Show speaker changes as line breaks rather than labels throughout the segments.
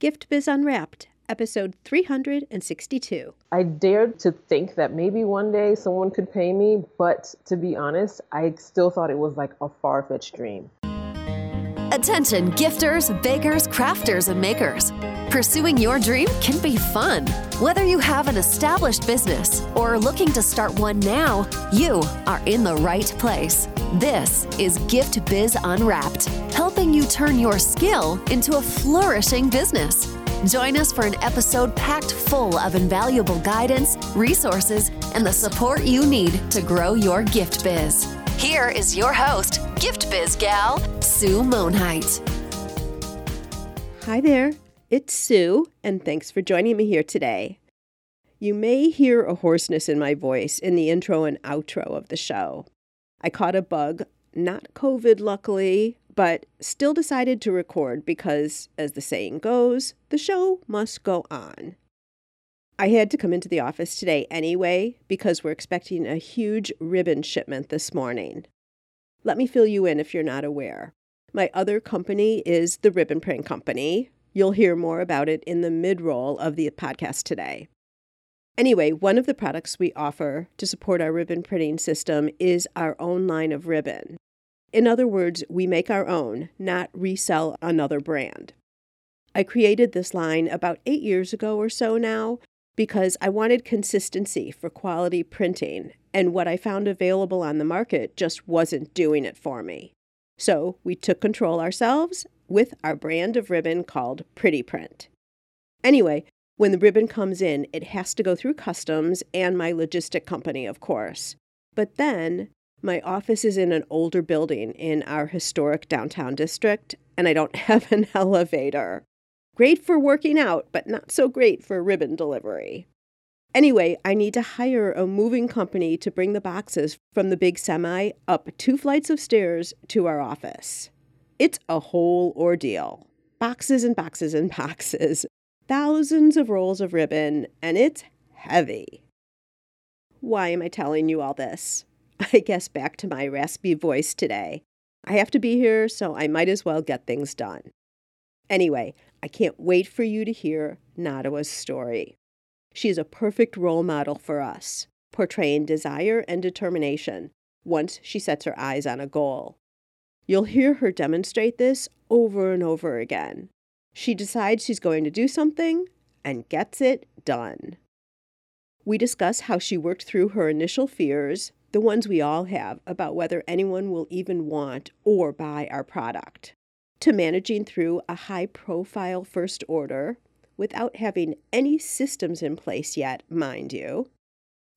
Gift Biz Unwrapped, episode 362.
I dared to think that maybe one day someone could pay me, but to be honest, I still thought it was like a far fetched dream.
Attention, gifters, bakers, crafters, and makers. Pursuing your dream can be fun. Whether you have an established business or are looking to start one now, you are in the right place. This is Gift Biz Unwrapped, helping you turn your skill into a flourishing business. Join us for an episode packed full of invaluable guidance, resources, and the support you need to grow your gift biz. Here is your host, Gift Biz Gal, Sue Monheit.
Hi there, it's Sue, and thanks for joining me here today. You may hear a hoarseness in my voice in the intro and outro of the show. I caught a bug, not COVID luckily, but still decided to record because, as the saying goes, the show must go on. I had to come into the office today anyway because we're expecting a huge ribbon shipment this morning. Let me fill you in if you're not aware. My other company is the Ribbon Print Company. You'll hear more about it in the mid roll of the podcast today. Anyway, one of the products we offer to support our ribbon printing system is our own line of ribbon. In other words, we make our own, not resell another brand. I created this line about eight years ago or so now because I wanted consistency for quality printing, and what I found available on the market just wasn't doing it for me. So we took control ourselves with our brand of ribbon called Pretty Print. Anyway, when the ribbon comes in, it has to go through customs and my logistic company, of course. But then my office is in an older building in our historic downtown district, and I don't have an elevator. Great for working out, but not so great for ribbon delivery. Anyway, I need to hire a moving company to bring the boxes from the big semi up two flights of stairs to our office. It's a whole ordeal. Boxes and boxes and boxes, thousands of rolls of ribbon, and it's heavy. Why am I telling you all this? I guess back to my raspy voice today. I have to be here, so I might as well get things done. Anyway, I can't wait for you to hear Nadawa's story. She is a perfect role model for us, portraying desire and determination once she sets her eyes on a goal. You'll hear her demonstrate this over and over again. She decides she's going to do something and gets it done. We discuss how she worked through her initial fears, the ones we all have about whether anyone will even want or buy our product, to managing through a high profile first order without having any systems in place yet, mind you.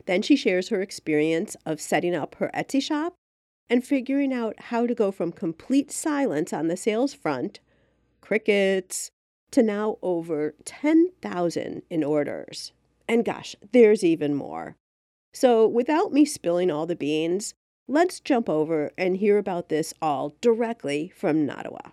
Then she shares her experience of setting up her Etsy shop and figuring out how to go from complete silence on the sales front, crickets, to now over 10,000 in orders. And gosh, there's even more. So, without me spilling all the beans, let's jump over and hear about this all directly from Nadawa.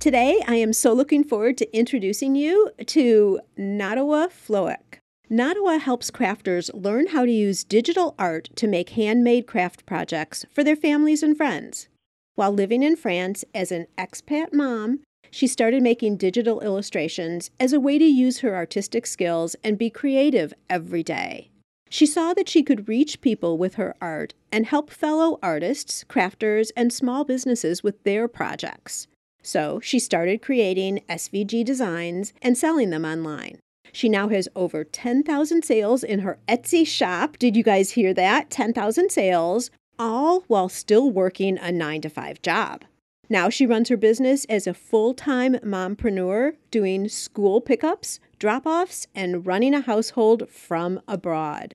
Today, I am so looking forward to introducing you to Nadawa Floek. Nadawa helps crafters learn how to use digital art to make handmade craft projects for their families and friends. While living in France as an expat mom, she started making digital illustrations as a way to use her artistic skills and be creative every day. She saw that she could reach people with her art and help fellow artists, crafters, and small businesses with their projects. So she started creating SVG designs and selling them online. She now has over 10,000 sales in her Etsy shop. Did you guys hear that? 10,000 sales, all while still working a 9 to 5 job. Now she runs her business as a full time mompreneur, doing school pickups, drop offs, and running a household from abroad.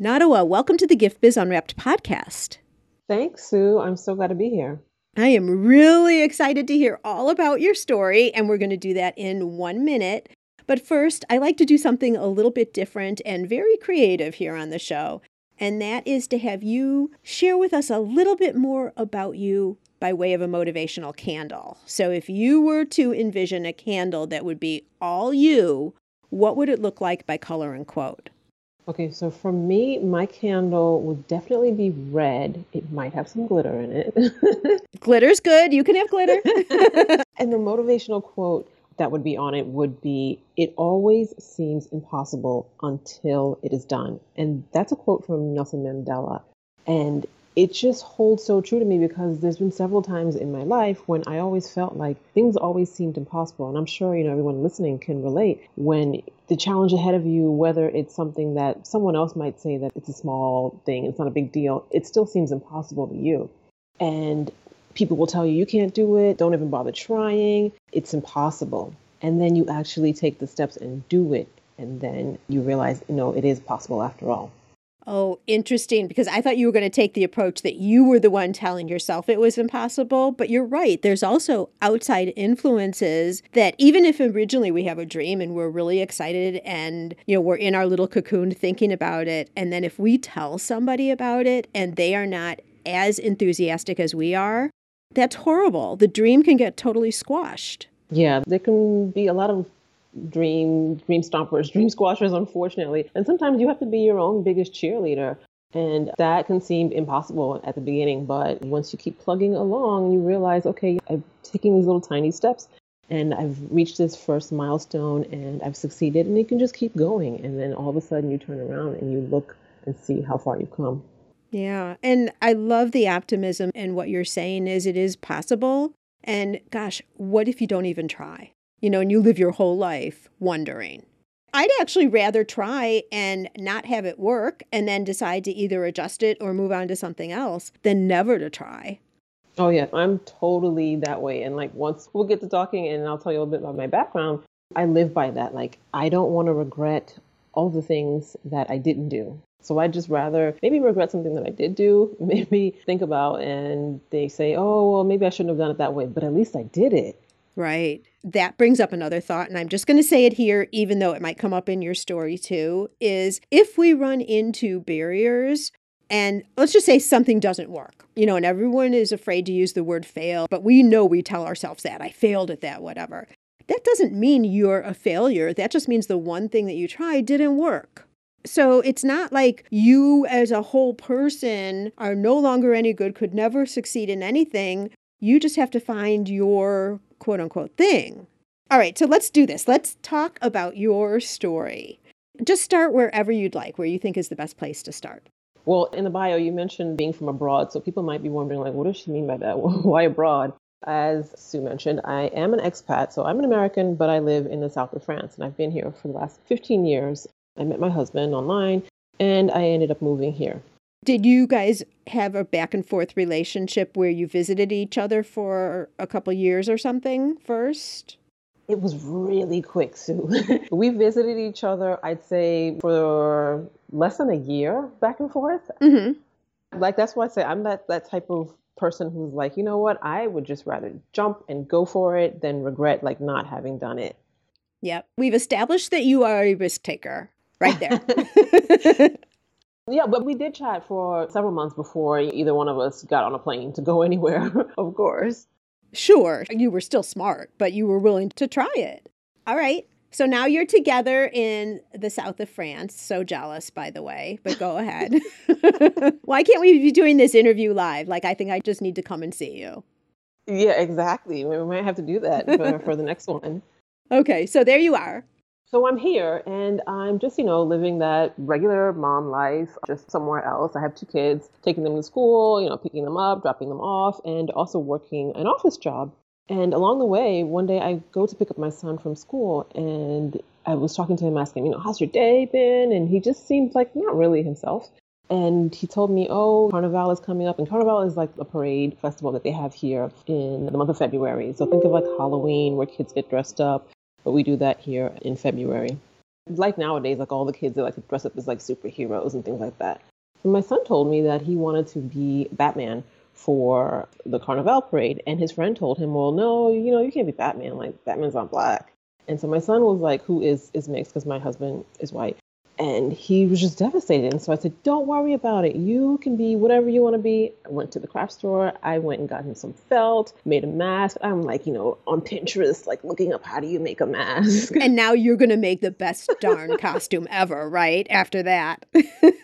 Nadawa, welcome to the Gift Biz Unwrapped podcast.
Thanks, Sue. I'm so glad to be here.
I am really excited to hear all about your story, and we're going to do that in one minute. But first, I like to do something a little bit different and very creative here on the show, and that is to have you share with us a little bit more about you by way of a motivational candle. So, if you were to envision a candle that would be all you, what would it look like by color and quote?
Okay, so for me, my candle would definitely be red. It might have some glitter in it.
Glitter's good. You can have glitter.
and the motivational quote that would be on it would be It always seems impossible until it is done. And that's a quote from Nelson Mandela. And it just holds so true to me because there's been several times in my life when I always felt like things always seemed impossible. And I'm sure, you know, everyone listening can relate when the challenge ahead of you, whether it's something that someone else might say that it's a small thing, it's not a big deal, it still seems impossible to you. And people will tell you, you can't do it, don't even bother trying, it's impossible. And then you actually take the steps and do it. And then you realize, you know, it is possible after all.
Oh, interesting. Because I thought you were going to take the approach that you were the one telling yourself it was impossible. But you're right. There's also outside influences that even if originally we have a dream and we're really excited and, you know, we're in our little cocoon thinking about it. And then if we tell somebody about it and they are not as enthusiastic as we are, that's horrible. The dream can get totally squashed.
Yeah, there can be a lot of dream dream stompers, dream squashers, unfortunately. And sometimes you have to be your own biggest cheerleader. And that can seem impossible at the beginning, but once you keep plugging along, you realize, okay, I'm taking these little tiny steps and I've reached this first milestone and I've succeeded, and you can just keep going. And then all of a sudden, you turn around and you look and see how far you've come.
Yeah. And I love the optimism and what you're saying is it is possible. And gosh, what if you don't even try? You know, and you live your whole life wondering. I'd actually rather try and not have it work and then decide to either adjust it or move on to something else than never to try.
Oh, yeah, I'm totally that way. And like, once we'll get to talking and I'll tell you a little bit about my background, I live by that. Like, I don't want to regret all the things that I didn't do. So I'd just rather maybe regret something that I did do, maybe think about and they say, oh, well, maybe I shouldn't have done it that way, but at least I did it.
Right. That brings up another thought, and I'm just going to say it here, even though it might come up in your story too. Is if we run into barriers, and let's just say something doesn't work, you know, and everyone is afraid to use the word fail, but we know we tell ourselves that I failed at that, whatever. That doesn't mean you're a failure. That just means the one thing that you tried didn't work. So it's not like you as a whole person are no longer any good, could never succeed in anything. You just have to find your quote unquote thing. All right, so let's do this. Let's talk about your story. Just start wherever you'd like, where you think is the best place to start.
Well, in the bio, you mentioned being from abroad, so people might be wondering, like, what does she mean by that? Why abroad? As Sue mentioned, I am an expat, so I'm an American, but I live in the south of France, and I've been here for the last 15 years. I met my husband online, and I ended up moving here.
Did you guys have a back and forth relationship where you visited each other for a couple years or something first?
It was really quick, Sue. we visited each other, I'd say, for less than a year back and forth. Mm-hmm. Like, that's why I say I'm that, that type of person who's like, you know what, I would just rather jump and go for it than regret like not having done it.
Yep. We've established that you are a risk taker right there.
Yeah, but we did chat for several months before either one of us got on a plane to go anywhere, of course.
Sure, you were still smart, but you were willing to try it. All right. So now you're together in the south of France. So jealous, by the way, but go ahead. Why can't we be doing this interview live? Like, I think I just need to come and see you.
Yeah, exactly. We might have to do that for, for the next one.
Okay, so there you are.
So I'm here and I'm just, you know, living that regular mom life just somewhere else. I have two kids, taking them to school, you know, picking them up, dropping them off, and also working an office job. And along the way, one day I go to pick up my son from school and I was talking to him, asking, you know, how's your day been? And he just seemed like not really himself. And he told me, oh, Carnival is coming up. And Carnival is like a parade festival that they have here in the month of February. So think of like Halloween where kids get dressed up but we do that here in February. Like nowadays, like all the kids they like to dress up as like superheroes and things like that. My son told me that he wanted to be Batman for the Carnival parade, and his friend told him, "Well, no, you know, you can't be Batman. Like Batman's not black." And so my son was like, "Who is is mixed? Because my husband is white." And he was just devastated. And so I said, Don't worry about it. You can be whatever you want to be. I went to the craft store. I went and got him some felt, made a mask. I'm like, you know, on Pinterest, like looking up how do you make a mask.
And now you're going to make the best darn costume ever, right? After that.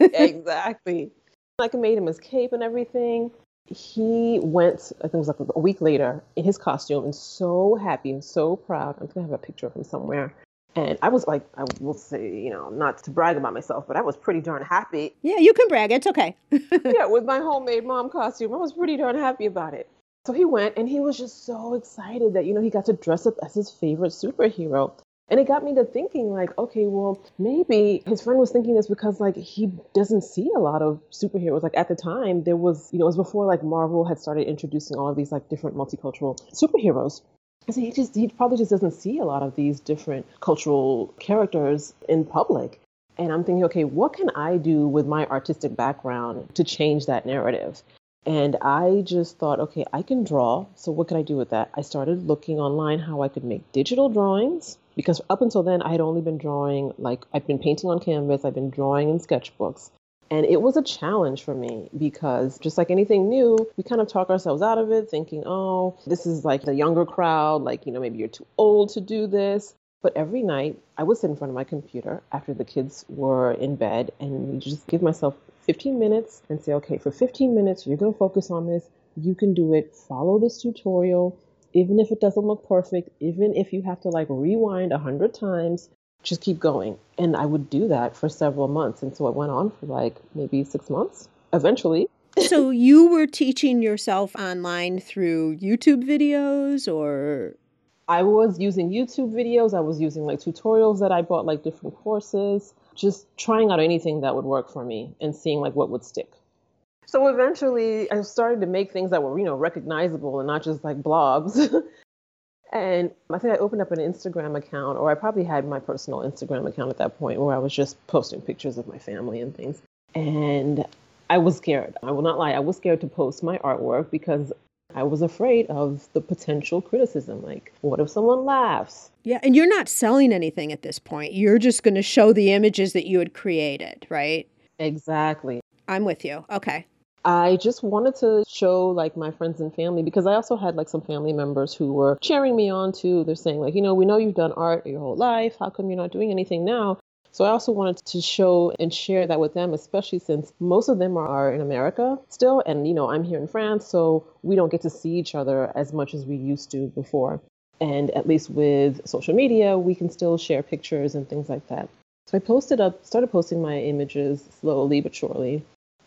exactly. Like I made him his cape and everything. He went, I think it was like a week later, in his costume and so happy and so proud. I'm going to have a picture of him somewhere and I was like, I will say, you know, not to brag about myself, but I was pretty darn happy.
Yeah, you can brag. It's okay.
yeah, with my homemade mom costume, I was pretty darn happy about it. So he went and he was just so excited that, you know, he got to dress up as his favorite superhero. And it got me to thinking, like, okay, well, maybe his friend was thinking this because, like, he doesn't see a lot of superheroes. Like, at the time, there was, you know, it was before, like, Marvel had started introducing all of these, like, different multicultural superheroes. So he just he probably just doesn't see a lot of these different cultural characters in public. And I'm thinking, okay, what can I do with my artistic background to change that narrative? And I just thought, okay, I can draw. So what could I do with that? I started looking online how I could make digital drawings because up until then I had only been drawing like I've been painting on canvas, I've been drawing in sketchbooks. And it was a challenge for me because just like anything new, we kind of talk ourselves out of it, thinking, oh, this is like the younger crowd, like, you know, maybe you're too old to do this. But every night I would sit in front of my computer after the kids were in bed and just give myself 15 minutes and say, okay, for 15 minutes, you're going to focus on this. You can do it. Follow this tutorial. Even if it doesn't look perfect, even if you have to like rewind a hundred times, just keep going. And I would do that for several months. And so it went on for like maybe six months eventually.
so you were teaching yourself online through YouTube videos or?
I was using YouTube videos. I was using like tutorials that I bought, like different courses, just trying out anything that would work for me and seeing like what would stick. So eventually I started to make things that were, you know, recognizable and not just like blogs. And I think I opened up an Instagram account, or I probably had my personal Instagram account at that point where I was just posting pictures of my family and things. And I was scared. I will not lie. I was scared to post my artwork because I was afraid of the potential criticism. Like, what if someone laughs?
Yeah, and you're not selling anything at this point. You're just going to show the images that you had created, right?
Exactly.
I'm with you. Okay.
I just wanted to show like my friends and family because I also had like some family members who were cheering me on too. They're saying like, you know, we know you've done art your whole life. How come you're not doing anything now? So I also wanted to show and share that with them, especially since most of them are in America still, and you know I'm here in France, so we don't get to see each other as much as we used to before. And at least with social media, we can still share pictures and things like that. So I posted up, started posting my images slowly but surely,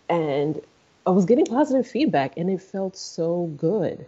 and I was getting positive feedback and it felt so good.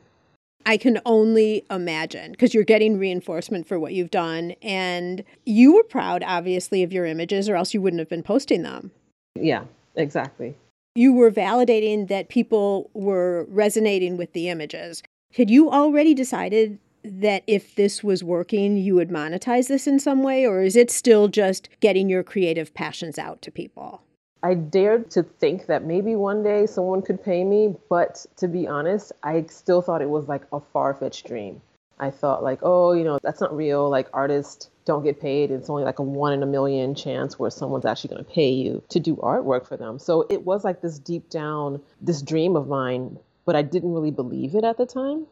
I can only imagine because you're getting reinforcement for what you've done. And you were proud, obviously, of your images, or else you wouldn't have been posting them.
Yeah, exactly.
You were validating that people were resonating with the images. Had you already decided that if this was working, you would monetize this in some way, or is it still just getting your creative passions out to people?
I dared to think that maybe one day someone could pay me, but to be honest, I still thought it was like a far fetched dream. I thought, like, oh, you know, that's not real. Like, artists don't get paid. It's only like a one in a million chance where someone's actually going to pay you to do artwork for them. So it was like this deep down, this dream of mine, but I didn't really believe it at the time.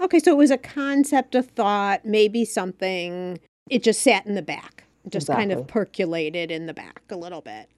Okay, so it was a concept, a thought, maybe something. It just sat in the back, just exactly. kind of percolated in the back a little bit.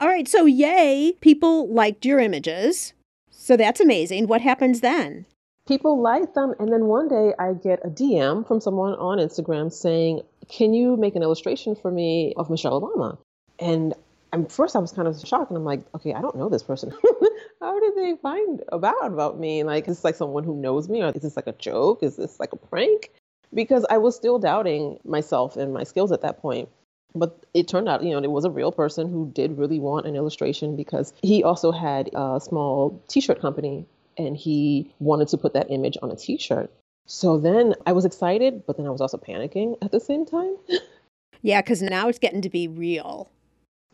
All right, so yay, people liked your images. So that's amazing. What happens then?
People like them, and then one day I get a DM from someone on Instagram saying, Can you make an illustration for me of Michelle Obama? And at first I was kind of shocked, and I'm like, Okay, I don't know this person. How did they find about about me? Like, is this like someone who knows me, or is this like a joke? Is this like a prank? Because I was still doubting myself and my skills at that point. But it turned out, you know, it was a real person who did really want an illustration because he also had a small t shirt company and he wanted to put that image on a t shirt. So then I was excited, but then I was also panicking at the same time.
yeah, because now it's getting to be real.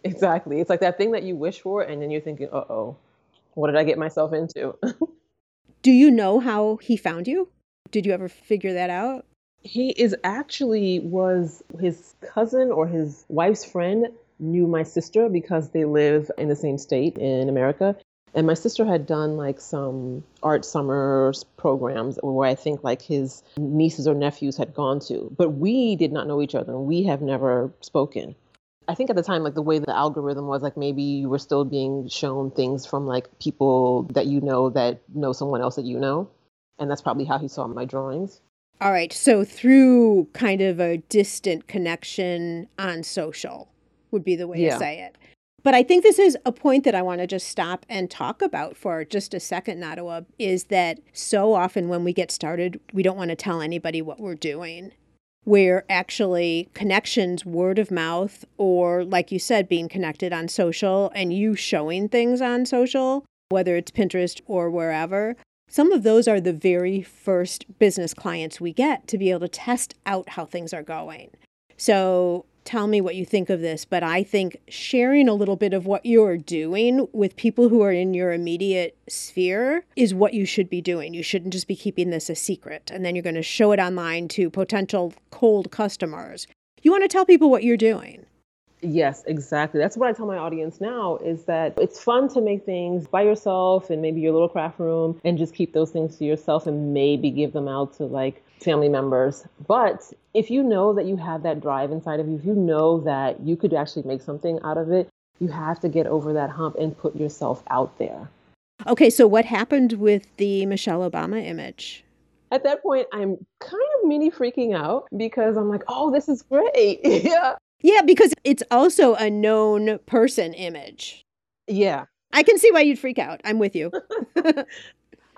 Exactly. It's like that thing that you wish for, and then you're thinking, uh oh, what did I get myself into?
Do you know how he found you? Did you ever figure that out?
He is actually was his cousin or his wife's friend knew my sister because they live in the same state in America. And my sister had done like some art summers programs where I think like his nieces or nephews had gone to, but we did not know each other and we have never spoken. I think at the time, like the way the algorithm was, like maybe you were still being shown things from like people that you know that know someone else that you know. And that's probably how he saw my drawings.
All right. So through kind of a distant connection on social would be the way
Yeah.
to say it. But I think this is a point that I want to just stop and talk about for just a second, Nadawa, is that so often when we get started, we don't want to tell anybody what we're doing. Where actually connections, word of mouth, or like you said, being connected on social and you showing things on social, whether it's Pinterest or wherever, some of those are the very first business clients we get to be able to test out how things are going. So tell me what you think of this, but I think sharing a little bit of what you're doing with people who are in your immediate sphere is what you should be doing. You shouldn't just be keeping this a secret and then you're going to show it online to potential cold customers. You want to tell people what you're doing.
Yes, exactly. That's what I tell my audience now is that it's fun to make things by yourself and maybe your little craft room and just keep those things to yourself and maybe give them out to like family members. But if you know that you have that drive inside of you, if you know that you could actually make something out of it, you have to get over that hump and put yourself out there.
Okay, so what happened with the Michelle Obama image?
At that point, I'm kind of mini freaking out because I'm like, oh, this is great. yeah.
Yeah, because it's also a known person image.
Yeah.
I can see why you'd freak out. I'm with you.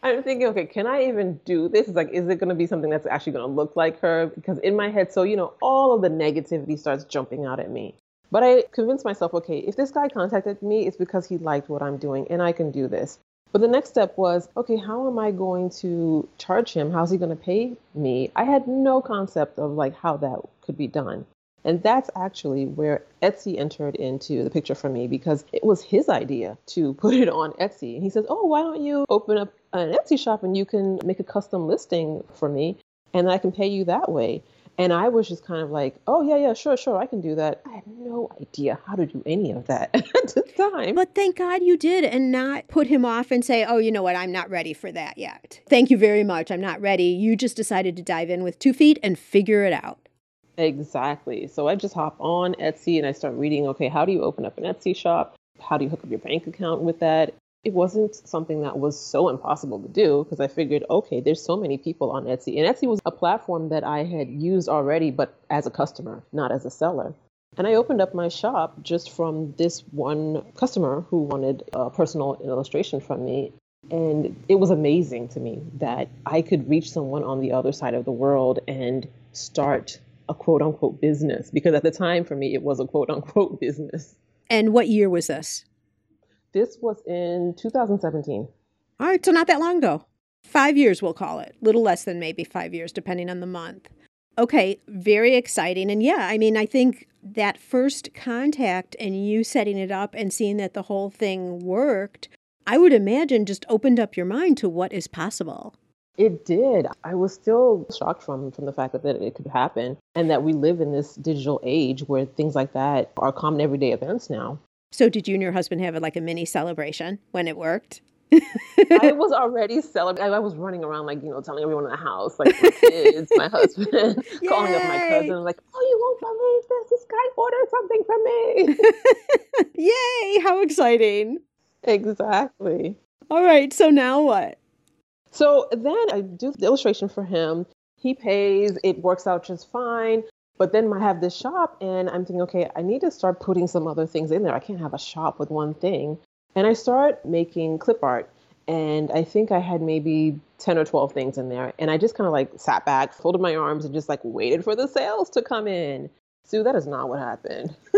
I'm thinking, okay, can I even do this? It's like, is it going to be something that's actually going to look like her? Because in my head, so, you know, all of the negativity starts jumping out at me. But I convinced myself, okay, if this guy contacted me, it's because he liked what I'm doing and I can do this. But the next step was, okay, how am I going to charge him? How's he going to pay me? I had no concept of like how that could be done. And that's actually where Etsy entered into the picture for me because it was his idea to put it on Etsy. And he says, Oh, why don't you open up an Etsy shop and you can make a custom listing for me and I can pay you that way? And I was just kind of like, Oh, yeah, yeah, sure, sure, I can do that. I had no idea how to do any of that at the time.
But thank God you did and not put him off and say, oh, you know what, I'm not ready for that yet. Thank you very much. I'm not ready. You just decided to dive in with two feet and figure it out.
Exactly. So I just hop on Etsy and I start reading, okay, how do you open up an Etsy shop? How do you hook up your bank account with that? It wasn't something that was so impossible to do because I figured, okay, there's so many people on Etsy. And Etsy was a platform that I had used already, but as a customer, not as a seller. And I opened up my shop just from this one customer who wanted a personal illustration from me. And it was amazing to me that I could reach someone on the other side of the world and start a quote unquote business because at the time for me it was a quote unquote business.
And what year was this?
This was in 2017.
All right, so not that long ago. Five years, we'll call it. Little less than maybe five years, depending on the month. Okay, very exciting. And yeah, I mean, I think that first contact and you setting it up and seeing that the whole thing worked, I would imagine just opened up your mind to what is possible.
It did. I was still shocked from from the fact that, that it could happen and that we live in this digital age where things like that are common everyday events now.
So, did you and your husband have like a mini celebration when it worked?
I was already celebrating. I was running around like you know, telling everyone in the house, like my kids, my husband, calling up my cousin, like, "Oh, you won't believe this! This guy ordered something from me."
Yay, how exciting.
exactly.
All right, so now what?
So then I do the illustration for him. He pays. It works out just fine. But then I have this shop, and I'm thinking, okay, I need to start putting some other things in there. I can't have a shop with one thing. And I start making clip art. And I think I had maybe 10 or 12 things in there. And I just kind of like sat back, folded my arms, and just like waited for the sales to come in. Sue, that is not what happened.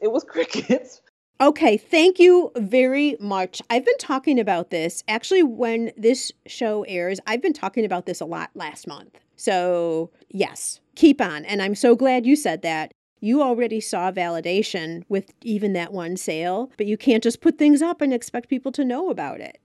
it was crickets.
Okay, thank you very much. I've been talking about this. Actually, when this show airs, I've been talking about this a lot last month. So, yes, keep on. And I'm so glad you said that. You already saw validation with even that one sale, but you can't just put things up and expect people to know about it.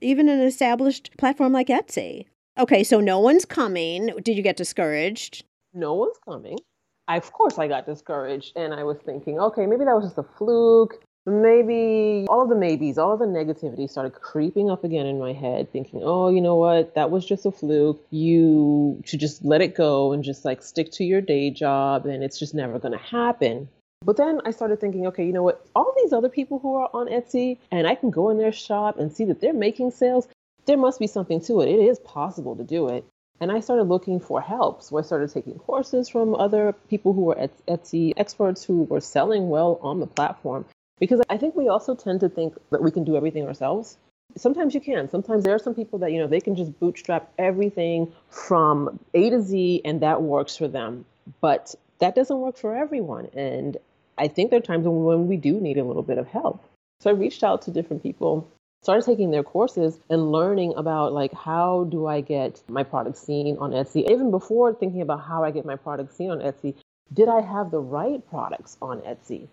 Even an established platform like Etsy. Okay, so no one's coming. Did you get discouraged?
No one's coming. I, of course, I got discouraged and I was thinking, okay, maybe that was just a fluke. Maybe all of the maybes, all of the negativity started creeping up again in my head, thinking, oh, you know what? That was just a fluke. You should just let it go and just like stick to your day job and it's just never going to happen. But then I started thinking, okay, you know what? All these other people who are on Etsy and I can go in their shop and see that they're making sales, there must be something to it. It is possible to do it. And I started looking for help. So I started taking courses from other people who were Etsy experts who were selling well on the platform. Because I think we also tend to think that we can do everything ourselves. Sometimes you can. Sometimes there are some people that, you know, they can just bootstrap everything from A to Z and that works for them. But that doesn't work for everyone. And I think there are times when we do need a little bit of help. So I reached out to different people started taking their courses and learning about like how do I get my product seen on Etsy. Even before thinking about how I get my product seen on Etsy, did I have the right products on Etsy?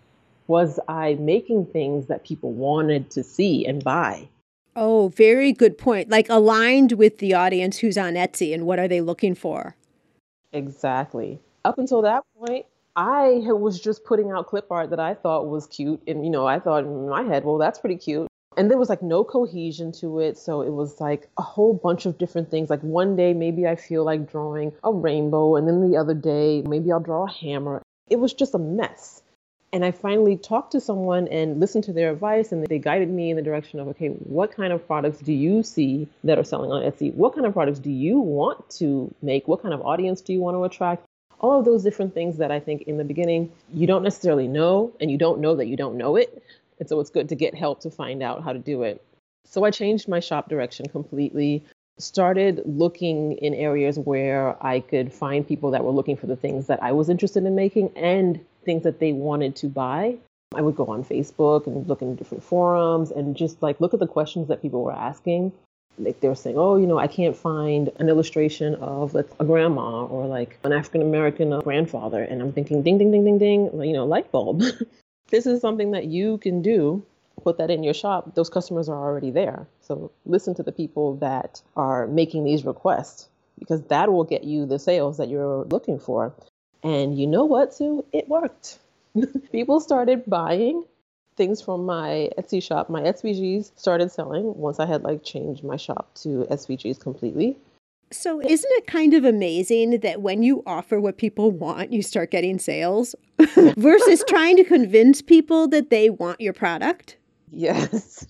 Was I making things that people wanted to see and buy?
Oh, very good point. Like aligned with the audience who's on Etsy and what are they looking for?
Exactly. Up until that point, I was just putting out clip art that I thought was cute. And, you know, I thought in my head, well, that's pretty cute and there was like no cohesion to it so it was like a whole bunch of different things like one day maybe i feel like drawing a rainbow and then the other day maybe i'll draw a hammer it was just a mess and i finally talked to someone and listened to their advice and they guided me in the direction of okay what kind of products do you see that are selling on etsy what kind of products do you want to make what kind of audience do you want to attract all of those different things that I think in the beginning you don't necessarily know, and you don't know that you don't know it. And so it's good to get help to find out how to do it. So I changed my shop direction completely, started looking in areas where I could find people that were looking for the things that I was interested in making and things that they wanted to buy. I would go on Facebook and look in different forums and just like look at the questions that people were asking. Like they were saying, oh, you know, I can't find an illustration of like a grandma or like an African American grandfather. And I'm thinking, ding, ding, ding, ding, ding, you know, light bulb. this is something that you can do put that in your shop those customers are already there so listen to the people that are making these requests because that will get you the sales that you're looking for and you know what sue it worked people started buying things from my etsy shop my svgs started selling once i had like changed my shop to svgs completely
so, isn't it kind of amazing that when you offer what people want, you start getting sales versus trying to convince people that they want your product?
Yes.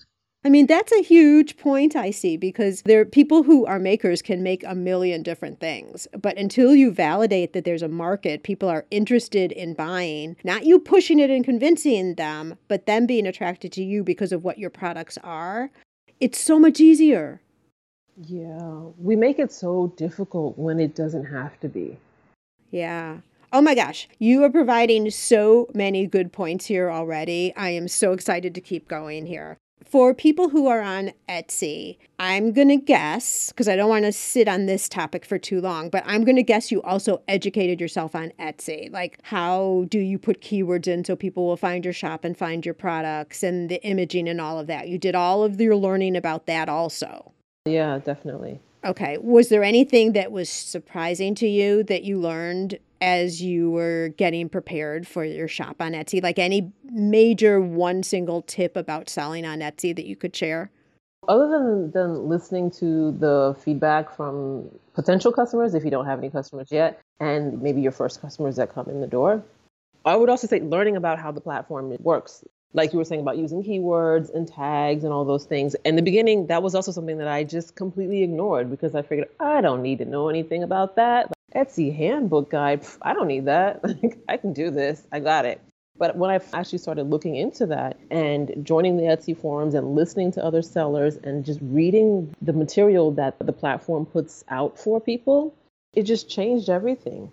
I mean, that's a huge point I see because there are people who are makers can make a million different things. But until you validate that there's a market, people are interested in buying, not you pushing it and convincing them, but them being attracted to you because of what your products are, it's so much easier.
Yeah, we make it so difficult when it doesn't have to be.
Yeah. Oh my gosh, you are providing so many good points here already. I am so excited to keep going here. For people who are on Etsy, I'm going to guess, because I don't want to sit on this topic for too long, but I'm going to guess you also educated yourself on Etsy. Like, how do you put keywords in so people will find your shop and find your products and the imaging and all of that? You did all of your learning about that also.
Yeah, definitely.
Okay. Was there anything that was surprising to you that you learned as you were getting prepared for your shop on Etsy? Like any major one single tip about selling on Etsy that you could share?
Other than, than listening to the feedback from potential customers, if you don't have any customers yet, and maybe your first customers that come in the door, I would also say learning about how the platform works like you were saying about using keywords and tags and all those things. In the beginning, that was also something that I just completely ignored because I figured I don't need to know anything about that. Etsy handbook guide, I don't need that. I can do this. I got it. But when I actually started looking into that and joining the Etsy forums and listening to other sellers and just reading the material that the platform puts out for people, it just changed everything.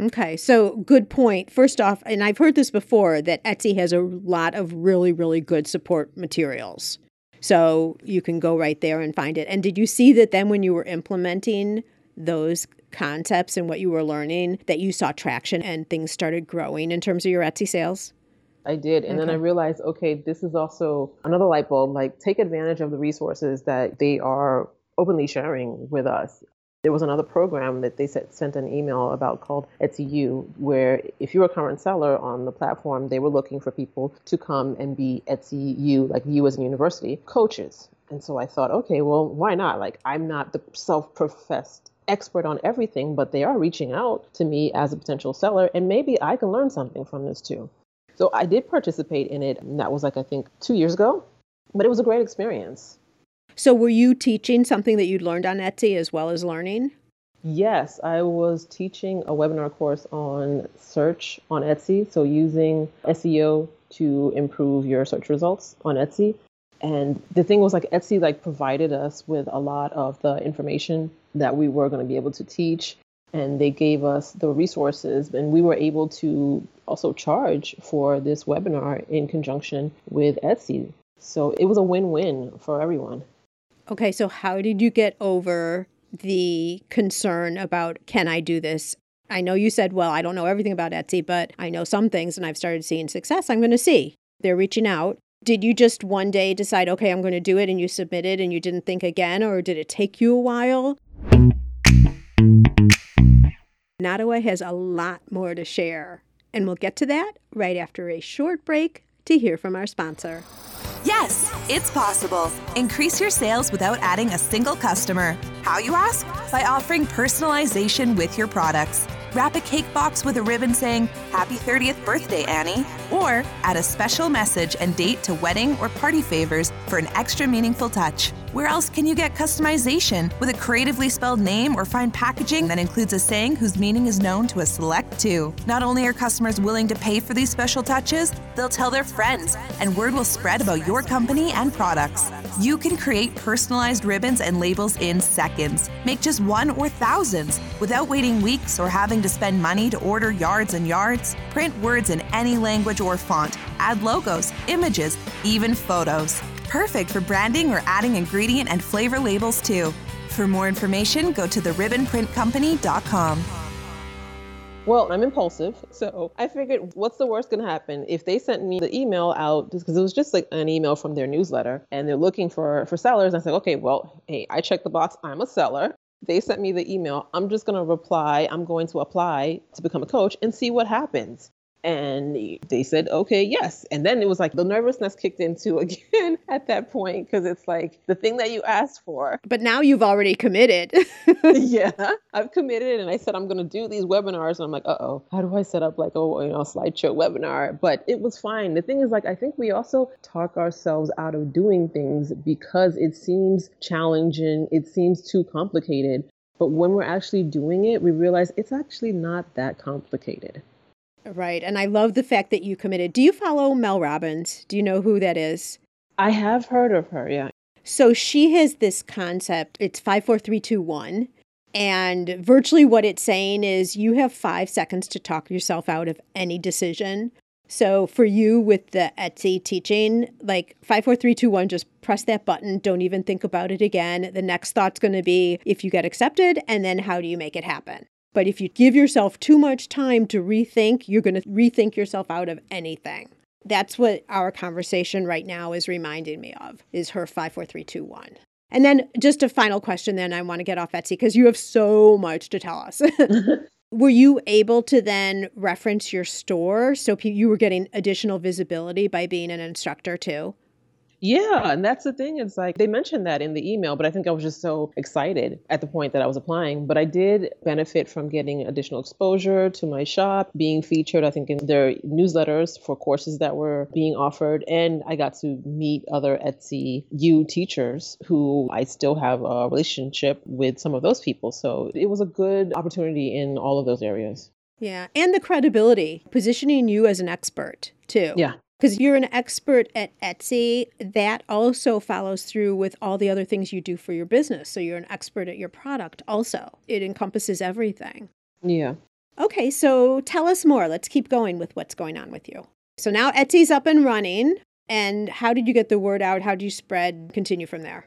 Okay, so good point. First off, and I've heard this before that Etsy has a lot of really, really good support materials. So you can go right there and find it. And did you see that then when you were implementing those concepts and what you were learning, that you saw traction and things started growing in terms of your Etsy sales?
I did. And okay. then I realized, okay, this is also another light bulb. Like, take advantage of the resources that they are openly sharing with us. There was another program that they sent an email about called Etsy U, where if you're a current seller on the platform, they were looking for people to come and be Etsy U, like you as a university, coaches. And so I thought, okay, well, why not? Like, I'm not the self professed expert on everything, but they are reaching out to me as a potential seller, and maybe I can learn something from this too. So I did participate in it, and that was like, I think, two years ago, but it was a great experience.
So, were you teaching something that you'd learned on Etsy as well as learning?
Yes, I was teaching a webinar course on search on Etsy. So, using SEO to improve your search results on Etsy. And the thing was like Etsy like provided us with a lot of the information that we were going to be able to teach and they gave us the resources and we were able to also charge for this webinar in conjunction with Etsy. So it was a win-win for everyone.
Okay, so how did you get over the concern about can I do this? I know you said, well, I don't know everything about Etsy, but I know some things and I've started seeing success. I'm going to see. They're reaching out. Did you just one day decide, okay, I'm going to do it and you submitted and you didn't think again, or did it take you a while? Nadawa has a lot more to share, and we'll get to that right after a short break to hear from our sponsor.
Yes, it's possible. Increase your sales without adding a single customer. How, you ask? By offering personalization with your products. Wrap a cake box with a ribbon saying, Happy 30th birthday, Annie. Or add a special message and date to wedding or party favors for an extra meaningful touch. Where else can you get customization with a creatively spelled name or find packaging that includes a saying whose meaning is known to a select two? Not only are customers willing to pay for these special touches, they'll tell their friends, and word will spread about your company and products. You can create personalized ribbons and labels in seconds. Make just one or thousands without waiting weeks or having to spend money to order yards and yards. Print words in any language or font. Add logos, images, even photos. Perfect for branding or adding ingredient and flavor labels too. For more information, go to theribbonprintcompany.com.
Well, I'm impulsive, so I figured what's the worst going to happen if they sent me the email out because it was just like an email from their newsletter and they're looking for for sellers. I said, okay, well, hey, I checked the box. I'm a seller. They sent me the email. I'm just going to reply. I'm going to apply to become a coach and see what happens. And they said, okay, yes. And then it was like the nervousness kicked into again at that point because it's like the thing that you asked for.
But now you've already committed.
yeah, I've committed and I said I'm going to do these webinars. And I'm like, uh oh, how do I set up like a you know, slideshow webinar? But it was fine. The thing is, like, I think we also talk ourselves out of doing things because it seems challenging, it seems too complicated. But when we're actually doing it, we realize it's actually not that complicated.
Right. And I love the fact that you committed. Do you follow Mel Robbins? Do you know who that is?
I have heard of her, yeah.
So she has this concept. It's 54321. And virtually what it's saying is you have five seconds to talk yourself out of any decision. So for you with the Etsy teaching, like 54321, just press that button. Don't even think about it again. The next thought's going to be if you get accepted, and then how do you make it happen? But if you give yourself too much time to rethink, you're going to rethink yourself out of anything. That's what our conversation right now is reminding me of is her 54321. And then just a final question then I want to get off Etsy because you have so much to tell us. were you able to then reference your store so you were getting additional visibility by being an instructor too?
Yeah, and that's the thing. It's like they mentioned that in the email, but I think I was just so excited at the point that I was applying. But I did benefit from getting additional exposure to my shop, being featured, I think, in their newsletters for courses that were being offered. And I got to meet other Etsy U teachers who I still have a relationship with some of those people. So it was a good opportunity in all of those areas.
Yeah. And the credibility, positioning you as an expert too.
Yeah
because you're an expert at Etsy, that also follows through with all the other things you do for your business. So you're an expert at your product also. It encompasses everything.
Yeah.
Okay, so tell us more. Let's keep going with what's going on with you. So now Etsy's up and running. And how did you get the word out? How do you spread? Continue from there.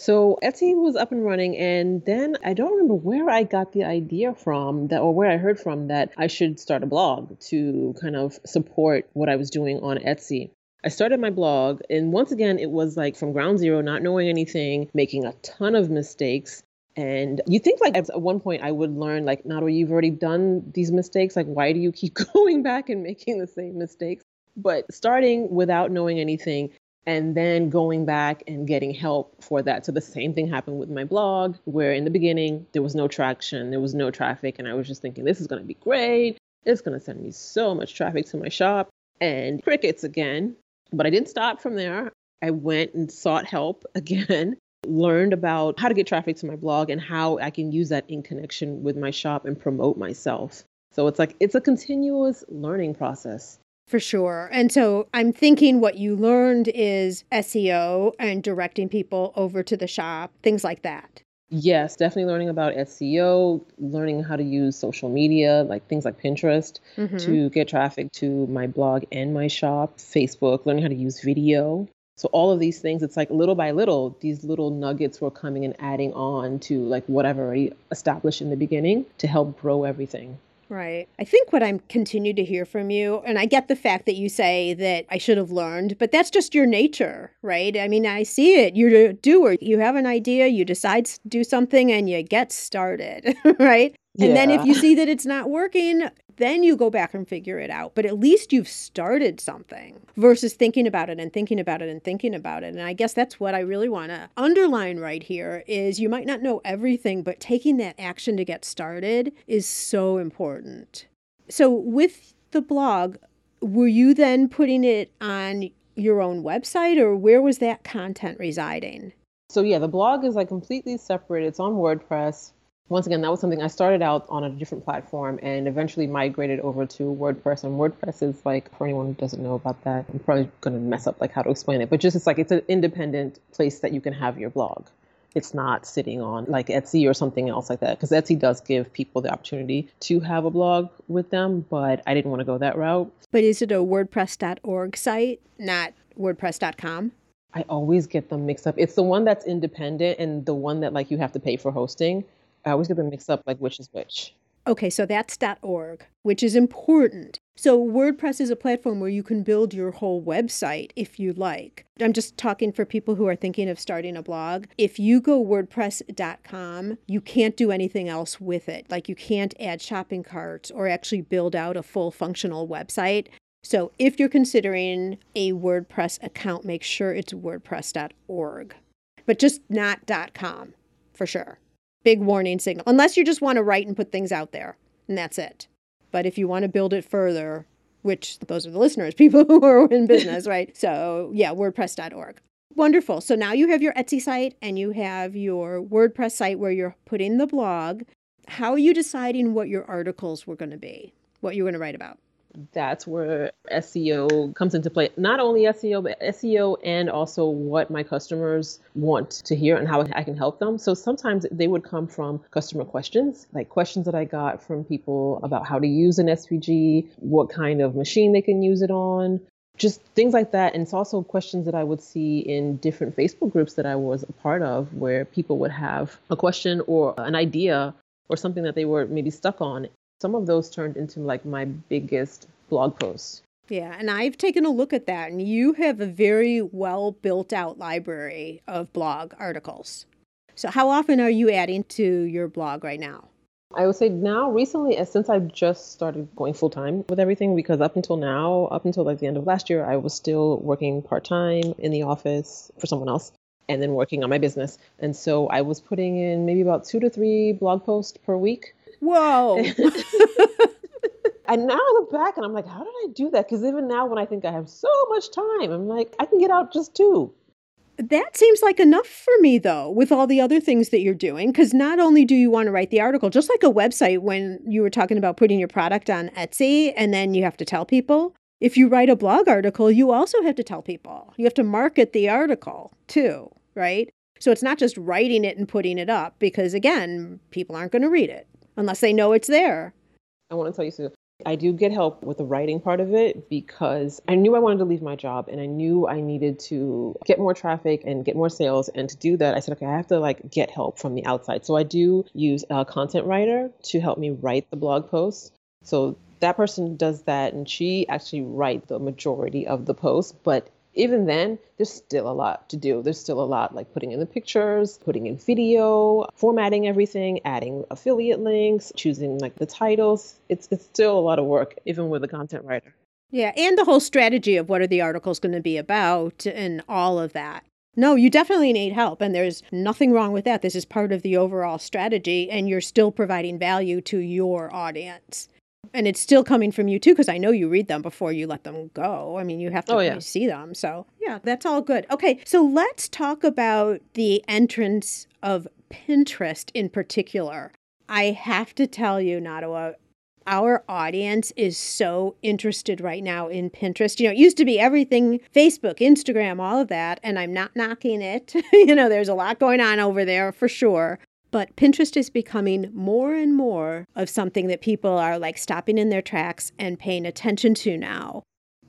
So Etsy was up and running, and then I don't remember where I got the idea from that, or where I heard from that I should start a blog to kind of support what I was doing on Etsy. I started my blog, and once again, it was like from ground zero, not knowing anything, making a ton of mistakes. And you think like at one point I would learn like, Natalie, you've already done these mistakes. Like, why do you keep going back and making the same mistakes? But starting without knowing anything and then going back and getting help for that. So the same thing happened with my blog, where in the beginning there was no traction, there was no traffic, and I was just thinking, this is going to be great. It's going to send me so much traffic to my shop and crickets again. But I didn't stop from there. I went and sought help again learned about how to get traffic to my blog and how I can use that in connection with my shop and promote myself. So it's like it's a continuous learning process.
For sure. And so I'm thinking what you learned is SEO and directing people over to the shop, things like that.
Yes, definitely learning about SEO, learning how to use social media, like things like Pinterest, mm-hmm. to get traffic to my blog and my shop, Facebook, learning how to use video. So all of these things, it's like little by little, these little nuggets were coming and adding on to like whatever already established in the beginning to help grow everything.
Right. I think what I'm continue to hear from you, and I get the fact that you say that I should have learned, but that's just your nature, right? I mean, I see it. You're a doer. You have an idea, you decide to do something, and you get started, right? And then if you see that it's not working, then you go back and figure it out. But at least you've started something versus thinking about it and thinking about it and thinking about it. And I guess that's what I really want to underline right here is you might not know everything, but taking that action to get started is so important. So with the blog, were you then putting it on your own website or where was that content residing?
So yeah, the blog is like completely separate. It's on WordPress once again, that was something I started out on a different platform and eventually migrated over to WordPress. And WordPress is like, for anyone who doesn't know about that, I'm probably going to mess up like how to explain it, but just it's like it's an independent place that you can have your blog. It's not sitting on like Etsy or something else like that because Etsy does give people the opportunity to have a blog with them, but I didn't want to go that route.
But is it a WordPress.org site, not WordPress.com?
I always get them mixed up. It's the one that's independent and the one that like you have to pay for hosting. I always get them mixed up, like which is which.
Okay, so that's .org, which is important. So WordPress is a platform where you can build your whole website if you like. I'm just talking for people who are thinking of starting a blog. If you go wordpress.com, you can't do anything else with it. Like you can't add shopping carts or actually build out a full functional website. So if you're considering a WordPress account, make sure it's wordpress.org, but just not .com for sure big warning signal, unless you just want to write and put things out there, and that's it. But if you want to build it further, which those are the listeners, people who are in business, right? So, yeah, WordPress.org. Wonderful. So now you have your Etsy site and you have your WordPress site where you're putting the blog. How are you deciding what your articles were going to be, what you're going to write about?
That's where SEO comes into play. Not only SEO, but SEO and also what my customers want to hear and how I can help them. So sometimes they would come from customer questions, like questions that I got from people about how to use an SVG, what kind of machine they can use it on, just things like that. And it's also questions that I would see in different Facebook groups that I was a part of where people would have a question or an idea or something that they were maybe stuck on some of those turned into like my biggest blog posts.
Yeah, and I've taken a look at that, and you have a very well built out library of blog articles. So, how often are you adding to your blog right now?
I would say now, recently, since I've just started going full time with everything, because up until now, up until like the end of last year, I was still working part time in the office for someone else and then working on my business. And so I was putting in maybe about two to three blog posts per week
Whoa.
and now I look back and I'm like, how did I do that? Because even now, when I think I have so much time, I'm like, I can get out just two.
That seems like enough for me, though, with all the other things that you're doing. Because not only do you want to write the article, just like a website, when you were talking about putting your product on Etsy and then you have to tell people, if you write a blog article, you also have to tell people. You have to market the article too, right? So it's not just writing it and putting it up because, again, people aren't going to read it unless they know it's there.
I want to tell you, Sue, I do get help with the writing part of it because I knew I wanted to leave my job and I knew I needed to get more traffic and get more sales. And to do that, I said, okay, I have to like get help from the outside. So I do use a content writer to help me write the blog posts. So that person does that and she actually writes the majority of the posts, but even then, there's still a lot to do. There's still a lot like putting in the pictures, putting in video, formatting everything, adding affiliate links, choosing like the titles. It's it's still a lot of work, even with a content writer.
Yeah, and the whole strategy of what are the articles going to be about and all of that. No, you definitely need help, and there's nothing wrong with that. This is part of the overall strategy, and you're still providing value to your audience. And it's still coming from you too, because I know you read them before you let them go. I mean, you have to
oh, yeah.
see them. So, yeah, that's all good. Okay, so let's talk about the entrance of Pinterest in particular. I have to tell you, Nadawa, our audience is so interested right now in Pinterest. You know, it used to be everything Facebook, Instagram, all of that, and I'm not knocking it. you know, there's a lot going on over there for sure. But Pinterest is becoming more and more of something that people are like stopping in their tracks and paying attention to now.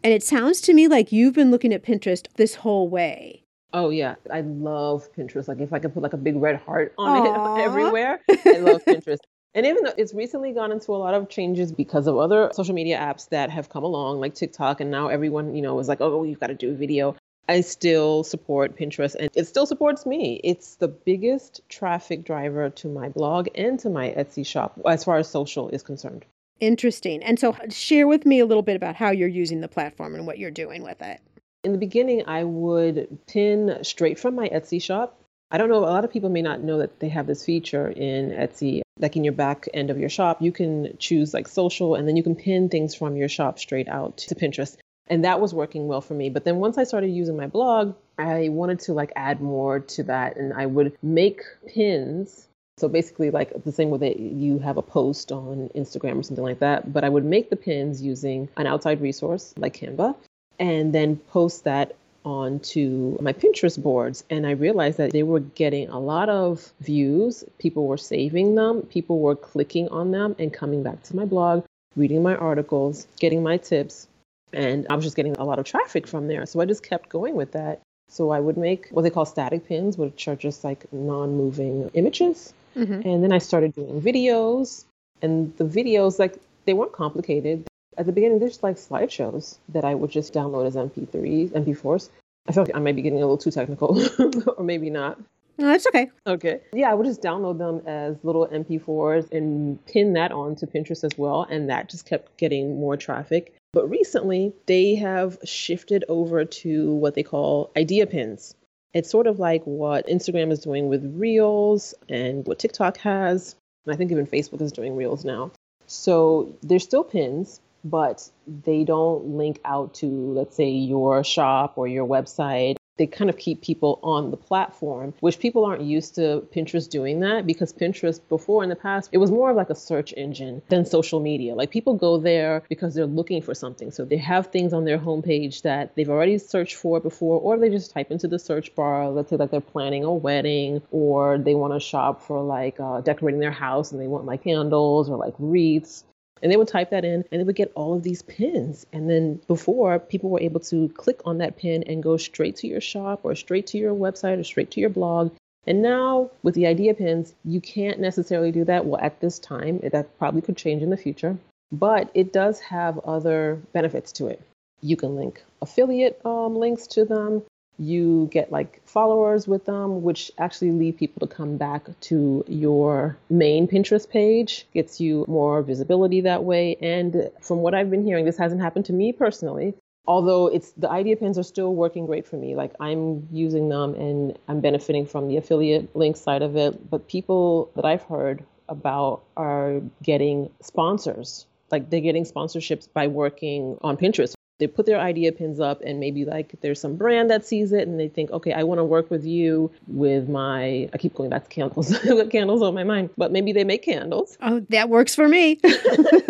And it sounds to me like you've been looking at Pinterest this whole way.
Oh yeah, I love Pinterest. Like if I could put like a big red heart on Aww. it everywhere, I love Pinterest. And even though it's recently gone into a lot of changes because of other social media apps that have come along, like TikTok, and now everyone, you know, is like, oh, you've got to do a video. I still support Pinterest and it still supports me. It's the biggest traffic driver to my blog and to my Etsy shop as far as social is concerned.
Interesting. And so, share with me a little bit about how you're using the platform and what you're doing with it.
In the beginning, I would pin straight from my Etsy shop. I don't know, a lot of people may not know that they have this feature in Etsy like in your back end of your shop, you can choose like social and then you can pin things from your shop straight out to Pinterest. And that was working well for me. But then once I started using my blog, I wanted to like add more to that and I would make pins. So basically like the same way that you have a post on Instagram or something like that, but I would make the pins using an outside resource like Canva and then post that onto my Pinterest boards and I realized that they were getting a lot of views. People were saving them, people were clicking on them and coming back to my blog, reading my articles, getting my tips. And I was just getting a lot of traffic from there. So I just kept going with that. So I would make what they call static pins, which are just like non moving images. Mm-hmm. And then I started doing videos. And the videos, like, they weren't complicated at the beginning, they're just like slideshows that I would just download as MP3s, MP4s. I feel like I might be getting a little too technical, or maybe not.
No, that's okay.
Okay. Yeah, I would just download them as little MP4s and pin that onto Pinterest as well. And that just kept getting more traffic. But recently, they have shifted over to what they call idea pins. It's sort of like what Instagram is doing with Reels and what TikTok has. And I think even Facebook is doing Reels now. So they're still pins, but they don't link out to, let's say, your shop or your website. They kind of keep people on the platform, which people aren't used to Pinterest doing that because Pinterest before in the past, it was more of like a search engine than social media. Like people go there because they're looking for something. So they have things on their homepage that they've already searched for before, or they just type into the search bar, let's say like they're planning a wedding or they want to shop for like uh, decorating their house and they want like candles or like wreaths. And they would type that in and they would get all of these pins. And then before, people were able to click on that pin and go straight to your shop or straight to your website or straight to your blog. And now with the idea pins, you can't necessarily do that. Well, at this time, that probably could change in the future, but it does have other benefits to it. You can link affiliate um, links to them you get like followers with them, which actually lead people to come back to your main Pinterest page, gets you more visibility that way. And from what I've been hearing, this hasn't happened to me personally. Although it's the idea pins are still working great for me. Like I'm using them and I'm benefiting from the affiliate link side of it. But people that I've heard about are getting sponsors. Like they're getting sponsorships by working on Pinterest they put their idea pins up and maybe like there's some brand that sees it and they think okay i want to work with you with my i keep going back to candles. Candles on my mind. But maybe they make candles.
Oh that works for me.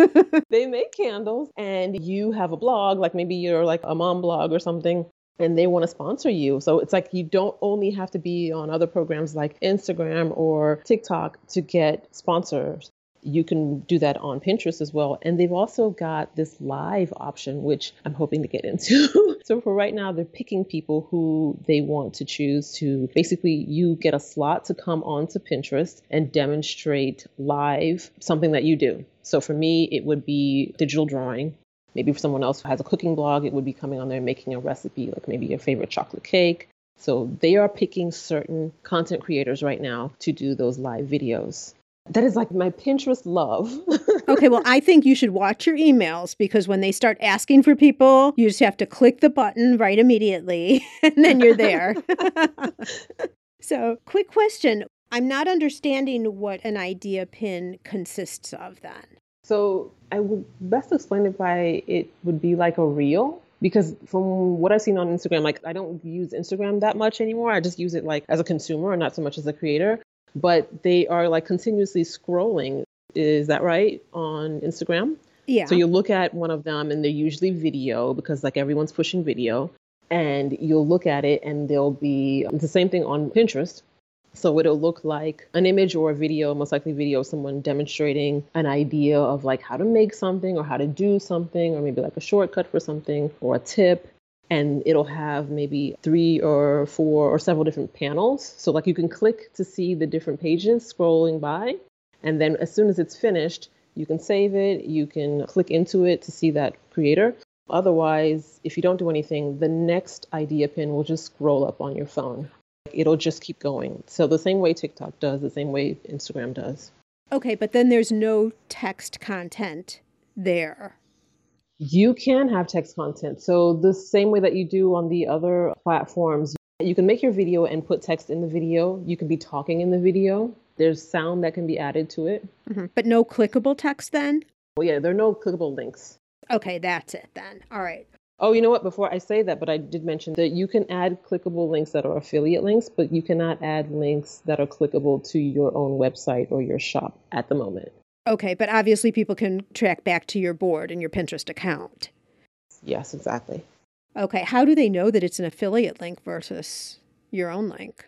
They make candles and you have a blog like maybe you're like a mom blog or something and they want to sponsor you. So it's like you don't only have to be on other programs like Instagram or TikTok to get sponsors you can do that on Pinterest as well. And they've also got this live option, which I'm hoping to get into. so for right now, they're picking people who they want to choose to basically you get a slot to come onto Pinterest and demonstrate live something that you do. So for me, it would be digital drawing. Maybe for someone else who has a cooking blog, it would be coming on there and making a recipe, like maybe your favorite chocolate cake. So they are picking certain content creators right now to do those live videos. That is like my Pinterest love.
okay, well, I think you should watch your emails because when they start asking for people, you just have to click the button right immediately and then you're there. so, quick question I'm not understanding what an idea pin consists of then.
So I would best explain it by it would be like a reel because from what I've seen on Instagram, like I don't use Instagram that much anymore. I just use it like as a consumer and not so much as a creator. But they are like continuously scrolling. Is that right on Instagram?
Yeah.
So you look at one of them and they're usually video because like everyone's pushing video. And you'll look at it and there'll be um, the same thing on Pinterest. So it'll look like an image or a video, most likely video of someone demonstrating an idea of like how to make something or how to do something, or maybe like a shortcut for something or a tip. And it'll have maybe three or four or several different panels. So, like, you can click to see the different pages scrolling by. And then, as soon as it's finished, you can save it, you can click into it to see that creator. Otherwise, if you don't do anything, the next idea pin will just scroll up on your phone it'll just keep going. So the same way TikTok does, the same way Instagram does.
Okay, but then there's no text content there.
You can have text content. So the same way that you do on the other platforms, you can make your video and put text in the video. You can be talking in the video. There's sound that can be added to it.
Mm-hmm. But no clickable text then?
Well, yeah, there are no clickable links.
Okay, that's it then. All right.
Oh, you know what? Before I say that, but I did mention that you can add clickable links that are affiliate links, but you cannot add links that are clickable to your own website or your shop at the moment.
Okay, but obviously people can track back to your board and your Pinterest account.
Yes, exactly.
Okay, how do they know that it's an affiliate link versus your own link?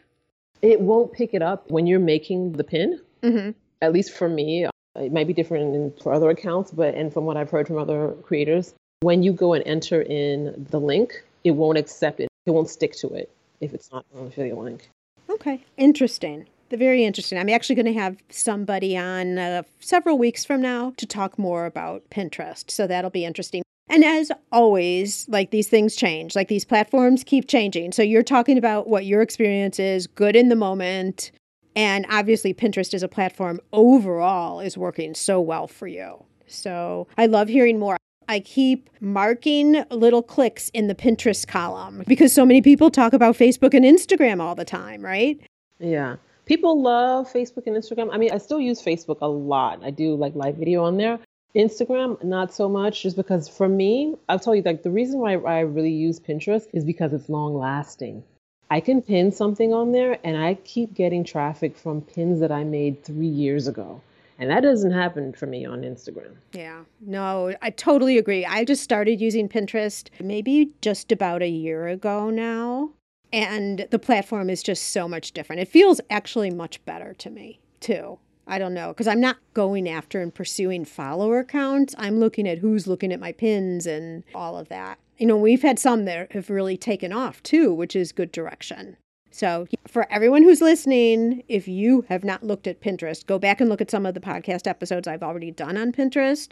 It won't pick it up when you're making the pin.
Mm-hmm.
At least for me, it might be different in, for other accounts, but and from what I've heard from other creators, when you go and enter in the link, it won't accept it. It won't stick to it if it's not an affiliate link.
Okay, interesting. Very interesting. I'm actually going to have somebody on uh, several weeks from now to talk more about Pinterest. So that'll be interesting. And as always, like these things change, like these platforms keep changing. So you're talking about what your experience is, good in the moment. And obviously, Pinterest as a platform overall is working so well for you. So I love hearing more. I keep marking little clicks in the Pinterest column because so many people talk about Facebook and Instagram all the time, right?
Yeah. People love Facebook and Instagram. I mean, I still use Facebook a lot. I do like live video on there. Instagram, not so much, just because for me, I'll tell you, like, the reason why I really use Pinterest is because it's long lasting. I can pin something on there and I keep getting traffic from pins that I made three years ago. And that doesn't happen for me on Instagram.
Yeah, no, I totally agree. I just started using Pinterest maybe just about a year ago now. And the platform is just so much different. It feels actually much better to me, too. I don't know, because I'm not going after and pursuing follower counts. I'm looking at who's looking at my pins and all of that. You know, we've had some that have really taken off too, which is good direction. So, for everyone who's listening, if you have not looked at Pinterest, go back and look at some of the podcast episodes I've already done on Pinterest.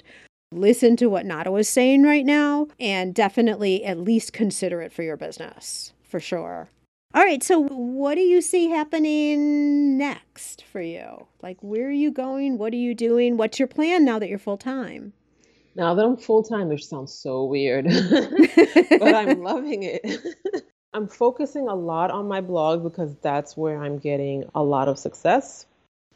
Listen to what Nada is saying right now, and definitely at least consider it for your business, for sure. All right, so what do you see happening next for you? Like, where are you going? What are you doing? What's your plan now that you're full time?
Now that I'm full time, which sounds so weird, but I'm loving it. I'm focusing a lot on my blog because that's where I'm getting a lot of success.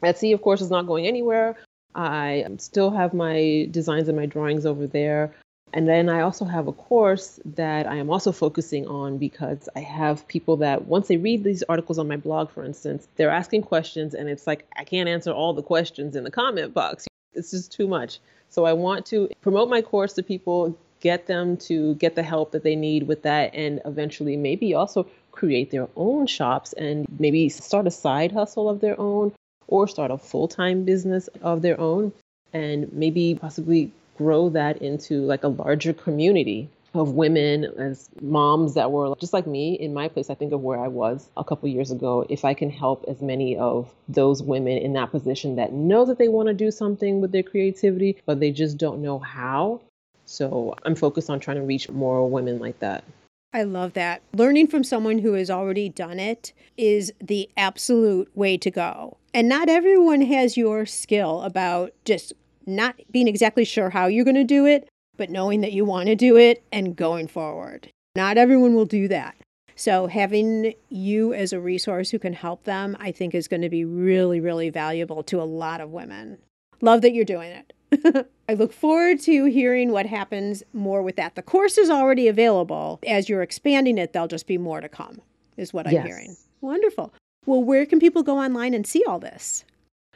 Etsy, of course, is not going anywhere. I still have my designs and my drawings over there. And then I also have a course that I am also focusing on because I have people that once they read these articles on my blog, for instance, they're asking questions and it's like, I can't answer all the questions in the comment box. It's just too much. So I want to promote my course to people, get them to get the help that they need with that and eventually maybe also create their own shops and maybe start a side hustle of their own or start a full-time business of their own and maybe possibly grow that into like a larger community of women as moms that were just like me in my place i think of where i was a couple years ago if i can help as many of those women in that position that know that they want to do something with their creativity but they just don't know how So I'm focused on trying to reach more women like that.
I love that. Learning from someone who has already done it is the absolute way to go. And not everyone has your skill about just not being exactly sure how you're going to do it, but knowing that you want to do it and going forward. Not everyone will do that. So, having you as a resource who can help them, I think is going to be really, really valuable to a lot of women. Love that you're doing it. I look forward to hearing what happens more with that. The course is already available. As you're expanding it, there'll just be more to come, is what I'm
Yes.
hearing. Wonderful. Well, where can people go online and see all this?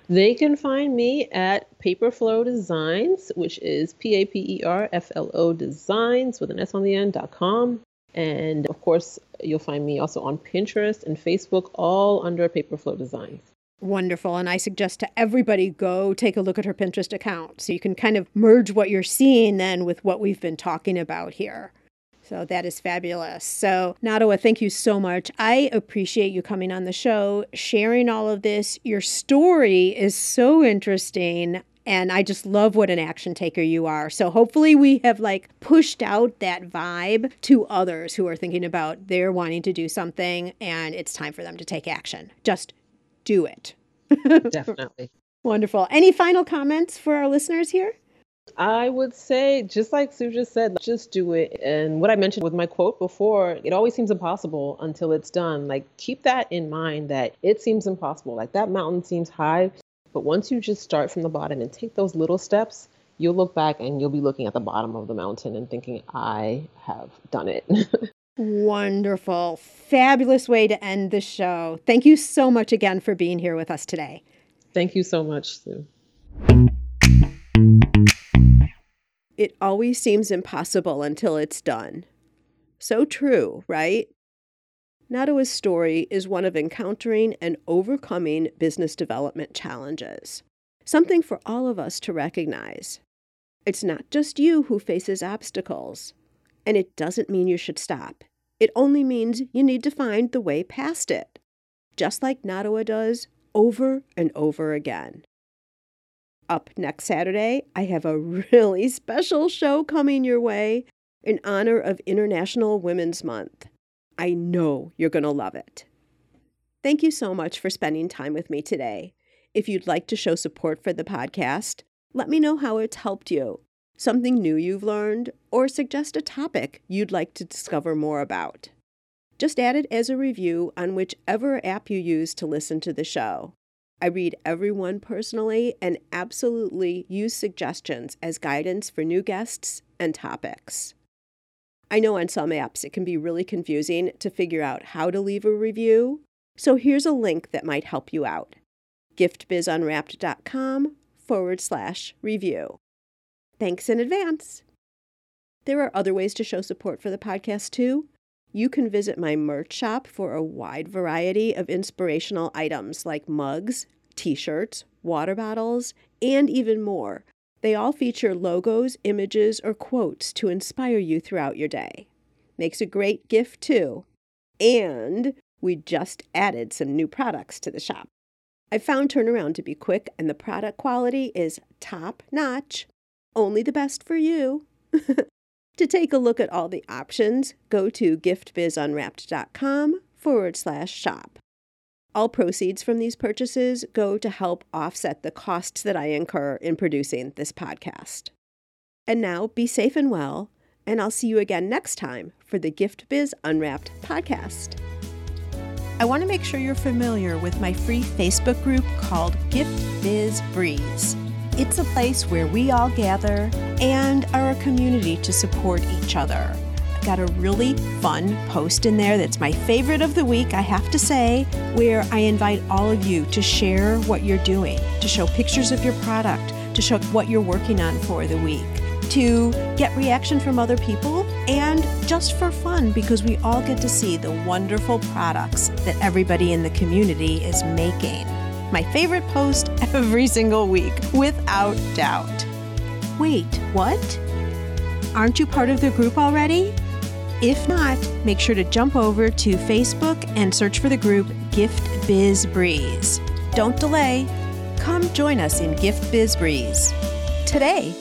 They can find me at Paperflo Designs, which is P A P E R F L O Designs with an S on the end dot com. And of course, you'll find me also on Pinterest and Facebook, all under Paperflo Designs.
Wonderful. And I suggest to everybody go take a look at her Pinterest account so you can kind of merge what you're seeing then with what we've been talking about here. So that is fabulous. So, Nadawa, thank you so much. I appreciate you coming on the show, sharing all of this. Your story is so interesting. And I just love what an action taker you are. So hopefully we have like pushed out that vibe to others who are thinking about they're wanting to do something and it's time for them to take action. Just do it.
Definitely.
Wonderful. Any final comments for our listeners here?
I would say, just like Sue just said, just do it. And what I mentioned with my quote before, it always seems impossible until it's done. Like, keep that in mind that it seems impossible. Like, that mountain seems high. But once you just start from the bottom and take those little steps, you'll look back and you'll be looking at the bottom of the mountain and thinking, I have done it.
Wonderful. Fabulous way to end the show. Thank you so much again for being here with us today.
Thank you so much, Sue.
It always seems impossible until it's done. So true, right? Nadawa's story is one of encountering and overcoming business development challenges, something for all of us to recognize. It's not just you who faces obstacles, and it doesn't mean you should stop. It only means you need to find the way past it, just like Nadawa does over and over again. Up next Saturday, I have a really special show coming your way in honor of International Women's Month. I know you're going to love it. Thank you so much for spending time with me today. If you'd like to show support for the podcast, let me know how it's helped you, something new you've learned, or suggest a topic you'd like to discover more about. Just add it as a review on whichever app you use to listen to the show. I read everyone personally and absolutely use suggestions as guidance for new guests and topics. I know on some apps it can be really confusing to figure out how to leave a review, so here's a link that might help you out giftbizunwrapped.com forward slash review. Thanks in advance. There are other ways to show support for the podcast too. You can visit my merch shop for a wide variety of inspirational items like mugs, t shirts, water bottles, and even more. They all feature logos, images, or quotes to inspire you throughout your day. Makes a great gift too. And we just added some new products to the shop. I found turnaround to be quick and the product quality is top notch. Only the best for you. To take a look at all the options, go to giftbizunwrapped.com forward slash shop. All proceeds from these purchases go to help offset the costs that I incur in producing this podcast. And now be safe and well, and I'll see you again next time for the Gift Biz Unwrapped podcast. I want to make sure you're familiar with my free Facebook group called Gift Biz Breeze. It's a place where we all gather and are a community to support each other. I've got a really fun post in there that's my favorite of the week, I have to say, where I invite all of you to share what you're doing, to show pictures of your product, to show what you're working on for the week, to get reaction from other people, and just for fun because we all get to see the wonderful products that everybody in the community is making my favorite post every single week, without doubt. Wait, what? Aren't you part of the group already? If not, make sure to jump over to Facebook and search for the group Gift Biz Breeze. Don't delay. Come join us in Gift Biz Breeze today.